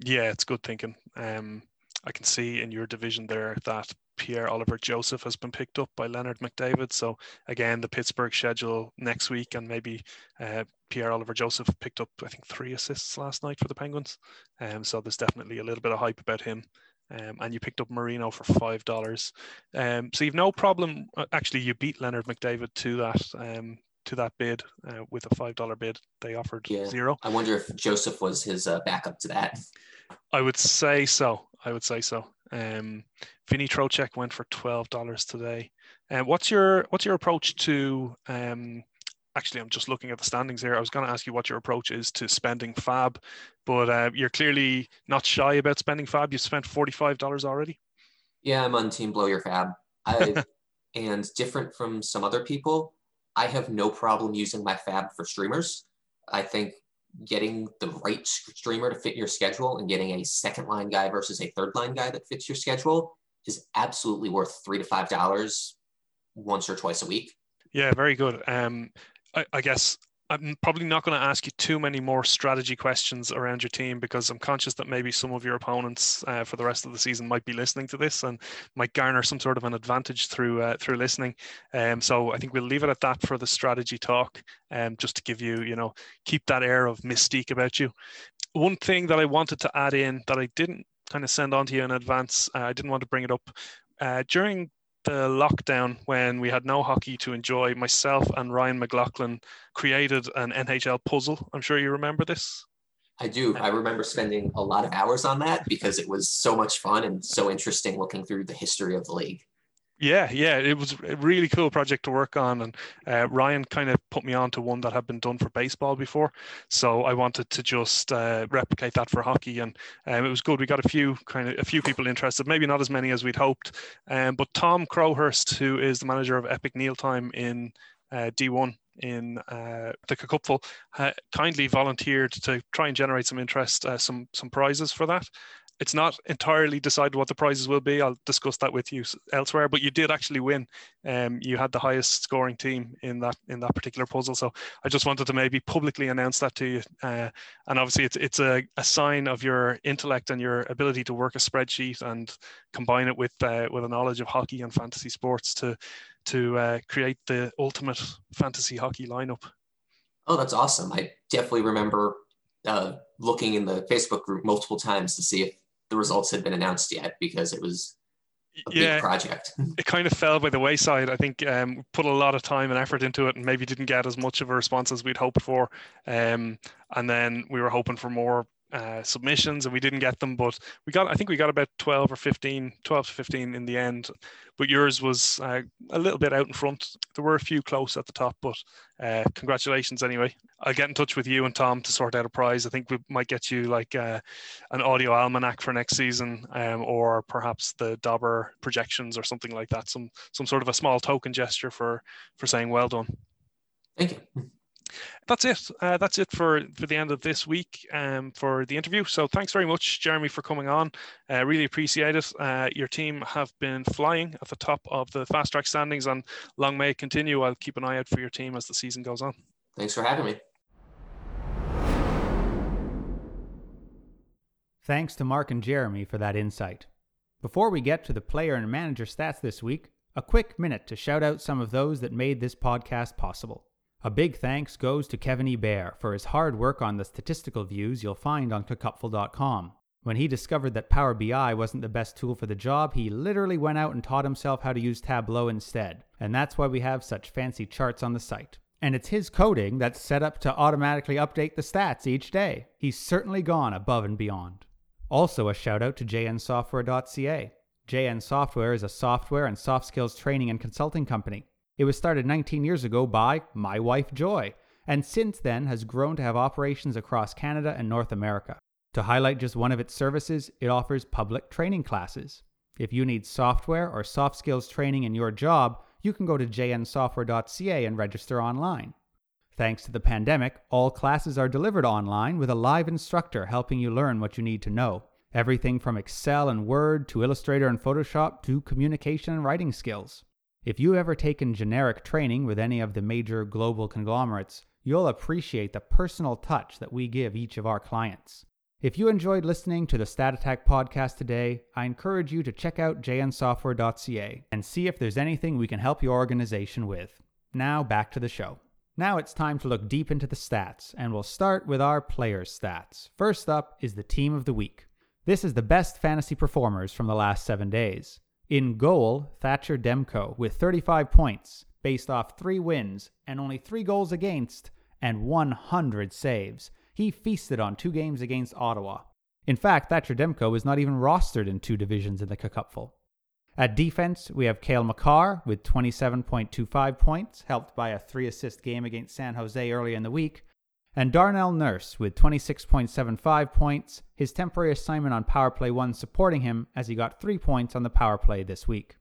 [SPEAKER 5] Yeah, it's good thinking. Um, I can see in your division there that Pierre-Olivier Joseph has been picked up by Leonard McDavid. So again, the Pittsburgh schedule next week, and maybe uh, Pierre-Olivier Joseph picked up I think three assists last night for the Penguins. Um, so there's definitely a little bit of hype about him. Um, and you picked up Marino for five dollars. Um, so you've no problem. uh, Actually, you beat Leonard McDavid to that um, to that bid uh, with a five dollar bid. They offered
[SPEAKER 6] Yeah.
[SPEAKER 5] zero.
[SPEAKER 6] I wonder if Joseph was his uh, backup to that.
[SPEAKER 5] I would say so. I would say so. Um, Vinny Trocheck went for twelve dollars today. And what's your what's your approach to? Um, actually, I'm just looking at the standings here. I was going to ask you what your approach is to spending Fab, but uh, you're clearly not shy about spending Fab. You spent forty five dollars already.
[SPEAKER 6] Yeah, I'm on Team Blow Your Fab. I and different from some other people, I have no problem using my Fab for streamers. I think getting the right streamer to fit your schedule and getting a second line guy versus a third line guy that fits your schedule is absolutely worth three to five dollars once or twice a week.
[SPEAKER 5] Yeah, very good. Um, I, I guess I'm probably not going to ask you too many more strategy questions around your team because I'm conscious that maybe some of your opponents uh, for the rest of the season might be listening to this and might garner some sort of an advantage through uh, through listening. Um, so I think we'll leave it at that for the strategy talk, um, just to give you, you know, keep that air of mystique about you. One thing that I wanted to add in that I didn't kind of send on to you in advance, uh, I didn't want to bring it up uh, during the lockdown when we had no hockey to enjoy, myself and Ryan McLaughlin created an NHL puzzle. I'm sure you remember this.
[SPEAKER 6] I do. I remember spending a lot of hours on that because it was so much fun and so interesting looking through the history of the league.
[SPEAKER 5] Yeah, yeah, it was a really cool project to work on, and uh, Ryan kind of put me on to one that had been done for baseball before, so I wanted to just uh, replicate that for hockey, and um, it was good. We got a few kind of a few people interested, maybe not as many as we'd hoped, um, but Tom Crowhurst, who is the manager of Epic Neil Mealtime in uh, D1 in uh, the uh, kindly volunteered to try and generate some interest, uh, some some prizes for that it's not entirely decided what the prizes will be. I'll discuss that with you elsewhere. But you did actually win. Um, you had the highest scoring team in that in that particular puzzle. So I just wanted to maybe publicly announce that to you. Uh, and obviously, it's it's a, a sign of your intellect and your ability to work a spreadsheet and combine it with uh, with a knowledge of hockey and fantasy sports to to uh, create the ultimate fantasy hockey lineup.
[SPEAKER 6] Oh, that's awesome. I definitely remember uh, looking in the Facebook group multiple times to see if the results had been announced yet because it was a
[SPEAKER 5] Yeah,
[SPEAKER 6] big project.
[SPEAKER 5] it kind of fell by the wayside. I think um, put a lot of time and effort into it, and maybe didn't get as much of a response as we'd hoped for. Um, and then we were hoping for more uh, submissions, and we didn't get them. But we got, I think we got about twelve or 15, 12 to fifteen in the end. But yours was uh, a little bit out in front. There were a few close at the top, but uh, congratulations anyway. I'll get in touch with you and Tom to sort out a prize. I think we might get you like uh, an audio almanac for next season, um, or perhaps the Dobber projections or something like that. Some some sort of a small token gesture for for saying well done.
[SPEAKER 6] Thank you.
[SPEAKER 5] That's it. Uh, that's it for for the end of this week um, for the interview. So thanks very much, Jeremy, for coming on. Uh, really appreciate it. Uh, your team have been flying at the top of the fast track standings, and long may it continue. I'll keep an eye out for your team as the season goes on.
[SPEAKER 6] Thanks for having me.
[SPEAKER 4] Thanks to Mark and Jeremy for that insight. Before we get to the player and manager stats this week, a quick minute to shout out some of those that made this podcast possible. A big thanks goes to Kevin E. Bear for his hard work on the statistical views you'll find on Cupful.com. When he discovered that Power BI wasn't the best tool for the job, he literally went out and taught himself how to use Tableau instead. And that's why we have such fancy charts on the site. And it's his coding that's set up to automatically update the stats each day. He's certainly gone above and beyond. Also, a shout out to jnsoftware.ca. JN Software is a software and soft skills training and consulting company. It was started 19 years ago by my wife Joy, and since then has grown to have operations across Canada and North America. To highlight just one of its services, it offers public training classes. If you need software or soft skills training in your job, you can go to jnsoftware.ca and register online. Thanks to the pandemic, all classes are delivered online with a live instructor helping you learn what you need to know. Everything from Excel and Word to Illustrator and Photoshop to communication and writing skills. If you've ever taken generic training with any of the major global conglomerates, you'll appreciate the personal touch that we give each of our clients. If you enjoyed listening to the Stat Attack podcast today, I encourage you to check out jnsoftware.ca and see if there's anything we can help your organization with. Now back to the show. Now it's time to look deep into the stats, and we'll start with our players' stats. First up is the team of the week. This is the best fantasy performers from the last seven days. In goal, Thatcher Demko with 35 points, based off three wins and only three goals against and 100 saves. He feasted on two games against Ottawa. In fact, Thatcher Demko is not even rostered in two divisions in the Cupful. At defense, we have Cale Makar with 27.25 points, helped by a three assist game against San Jose early in the week, and Darnell Nurse with 26.75 points, his temporary assignment on Power Play 1 supporting him as he got 3 points on the Power Play this week.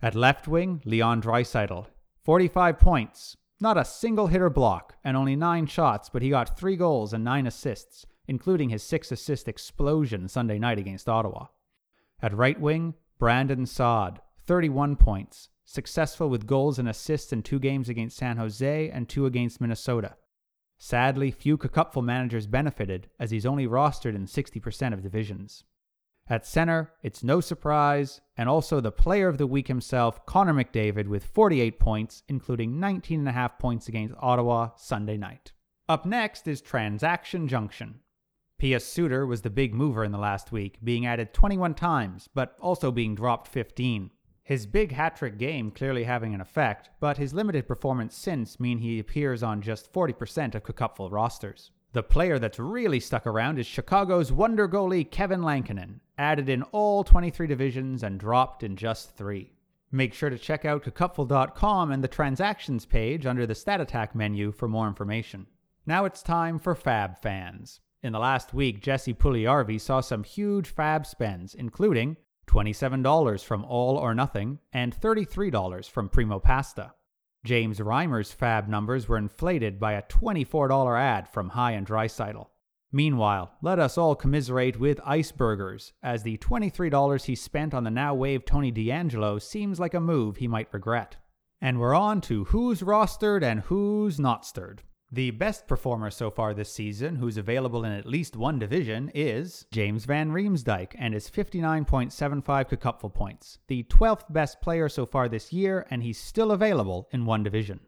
[SPEAKER 4] At left wing, Leon Draisaitl, 45 points, not a single hitter block, and only 9 shots, but he got 3 goals and 9 assists, including his 6 assist explosion Sunday night against Ottawa. At right wing, Brandon Saad, 31 points, successful with goals and assists in two games against San Jose and two against Minnesota. Sadly, few Cupful managers benefited, as he's only rostered in 60% of divisions. At center, it's no surprise, and also the player of the week himself, Connor McDavid, with 48 points, including 19.5 points against Ottawa Sunday night. Up next is Transaction Junction. Pius Suter was the big mover in the last week, being added 21 times, but also being dropped 15. His big hat trick game clearly having an effect, but his limited performance since mean he appears on just 40% of Cupful rosters. The player that's really stuck around is Chicago's wonder goalie Kevin Lankinen, added in all 23 divisions and dropped in just three. Make sure to check out cupful.com and the transactions page under the Stat Attack menu for more information. Now it's time for Fab fans. In the last week, Jesse Puljujarvi saw some huge fab spends, including $27 from All or Nothing and $33 from Primo Pasta. James Reimer's fab numbers were inflated by a $24 ad from High and Draisaitl. Meanwhile, let us all commiserate with Iceburgers, as the $23 he spent on the now waived Tony DeAngelo seems like a move he might regret. And we're on to who's rostered and who's not stirred. The best performer so far this season, who's available in at least one division, is James Van Riemsdyk and his 59.75 Cupful points, the 12th best player so far this year, and he's still available in one division.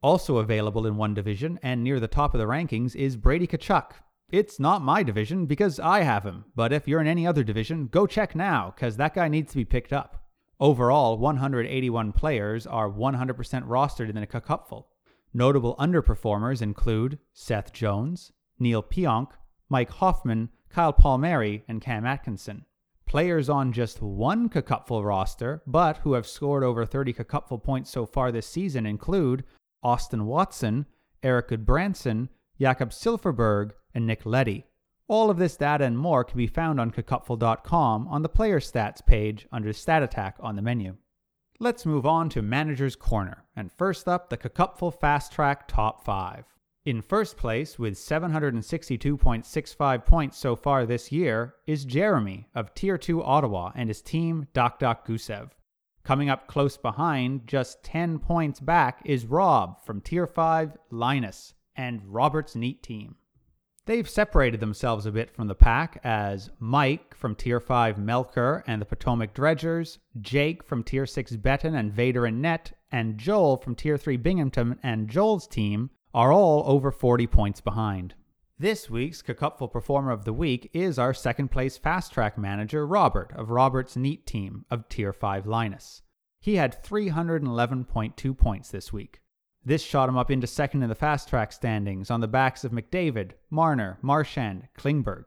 [SPEAKER 4] Also available in one division and near the top of the rankings is Brady Tkachuk. It's not my division because I have him, but if you're in any other division, go check now because that guy needs to be picked up. Overall, 181 players are 100% rostered in the Cupful. Notable underperformers include Seth Jones, Neal Pionk, Mike Hoffman, Kyle Palmieri, and Cam Atkinson. Players on just one Cupful roster, but who have scored over 30 Cupful points so far this season include Austin Watson, Erik Gudbranson, Jakob Silfverberg, and Nick Leddy. All of this data and more can be found on Cupful.com on the player stats page under Stat Attack on the menu. Let's move on to Manager's Corner, and first up, the Cupful Fast Track Top 5. In first place, with 762.65 points so far this year, is Jeremy of Tier 2 Ottawa and his team Dach Dach Gusev. Coming up close behind, just 10 points back, is Rob from Tier 5 Linus and Robert's Neat Team. They've separated themselves a bit from the pack as Mike from Tier 5 Melker and the Potomac Dredgers, Jake from Tier 6 Betton and Vader and Net, and Joel from Tier 3 Binghamton and Joel's team are all over 40 points behind. This week's Cupful Performer of the Week is our second place fast track manager, Robert, of Robert's Neat Team of Tier 5 Linus. He had 311.2 points this week. This shot him up into second in the fast track standings on the backs of McDavid, Marner, Marchand, Klingberg.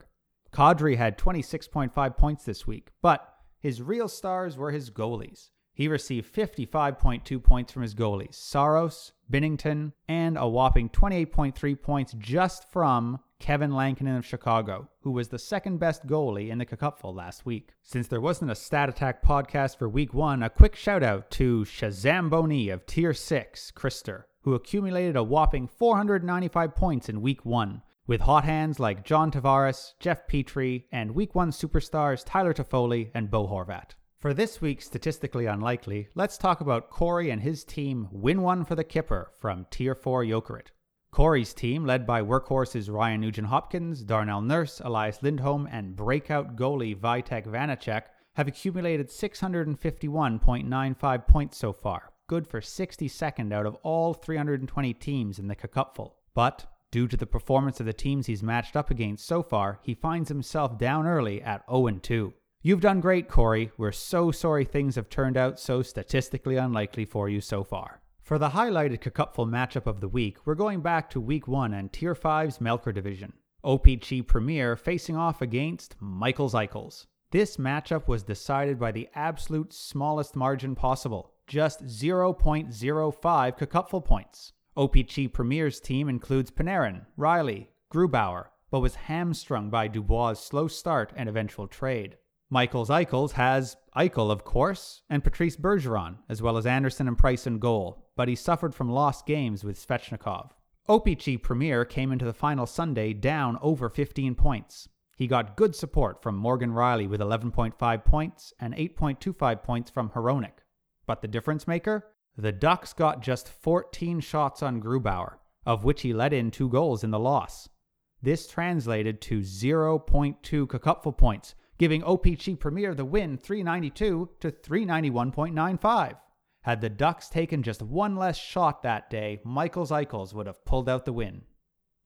[SPEAKER 4] Kadri had 26.5 points this week, but his real stars were his goalies. He received 55.2 points from his goalies, Saros, Binnington, and a whopping 28.3 points just from Kevin Lankinen of Chicago, who was the second best goalie in the Cupful last week. Since there wasn't a Stat Attack podcast for week one, a quick shout out to Shazam Boni of Tier 6, Krister, who accumulated a whopping 495 points in Week 1, with hot hands like John Tavares, Jeff Petry, and Week 1 superstars Tyler Toffoli and Bo Horvat. For this week's Statistically Unlikely, let's talk about Corey and his team win one for the Kipper from Tier 4 Jokerit. Corey's team, led by workhorses Ryan Nugent Hopkins, Darnell Nurse, Elias Lindholm, and breakout goalie Vitek Vanecek, have accumulated 651.95 points so far, good for 62nd out of all 320 teams in the Cupful. But, due to the performance of the teams he's matched up against so far, he finds himself down early at 0 2. You've done great, Corey. We're so sorry things have turned out so statistically unlikely for you so far. For the highlighted Cupful matchup of the week, we're going back to Week 1 and Tier 5's Melker Division. OPC Premier facing off against Michaels Eichels. This matchup was decided by the absolute smallest margin possible, just 0.05 Cupful points. OPC Premier's team includes Panarin, Rielly, Grubauer, but was hamstrung by Dubois' slow start and eventual trade. Michaels Eichels has Eichel, of course, and Patrice Bergeron, as well as Anderson and Price in goal, but he suffered from lost games with Svechnikov. OPC Premier came into the final Sunday down over 15 points. He got good support from Morgan Rielly with 11.5 points and 8.25 points from Hronek. But the difference maker? The Ducks got just 14 shots on Grubauer, of which he let in two goals in the loss. This translated to 0.2 Cupful points, giving OPC Premier the win 392 to 391.95. Had the Ducks taken just one less shot that day, Michaels Eichels would have pulled out the win.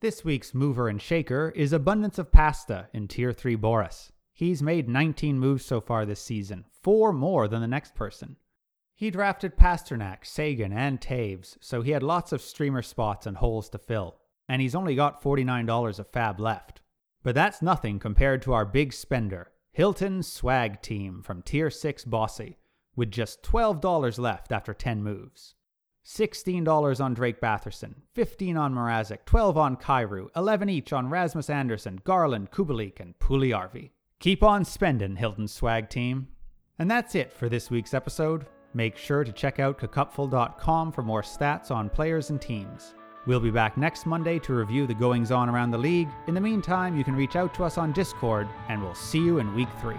[SPEAKER 4] This week's mover and shaker is Abundance of Pasta in Tier 3 Boris. He's made 19 moves so far this season, four more than the next person. He drafted Pastrnak, Sagan, and Taves, so he had lots of streamer spots and holes to fill, and he's only got $49 of fab left. But that's nothing compared to our big spender, Hilton Swag Team from Tier 6 Bossy, with just $12 left after 10 moves. $16 on Drake Batherson, 15 on Mrazek, 12 on Kyrou, 11 each on Rasmus Andersson, Garland, Kubalik, and Puljujarvi. Keep on spending, Hilton Swag Team. And that's it for this week's episode. Make sure to check out cacupful.com for more stats on players and teams. We'll be back next Monday to review the goings on around the league. In the meantime, you can reach out to us on Discord, and we'll see you in week three.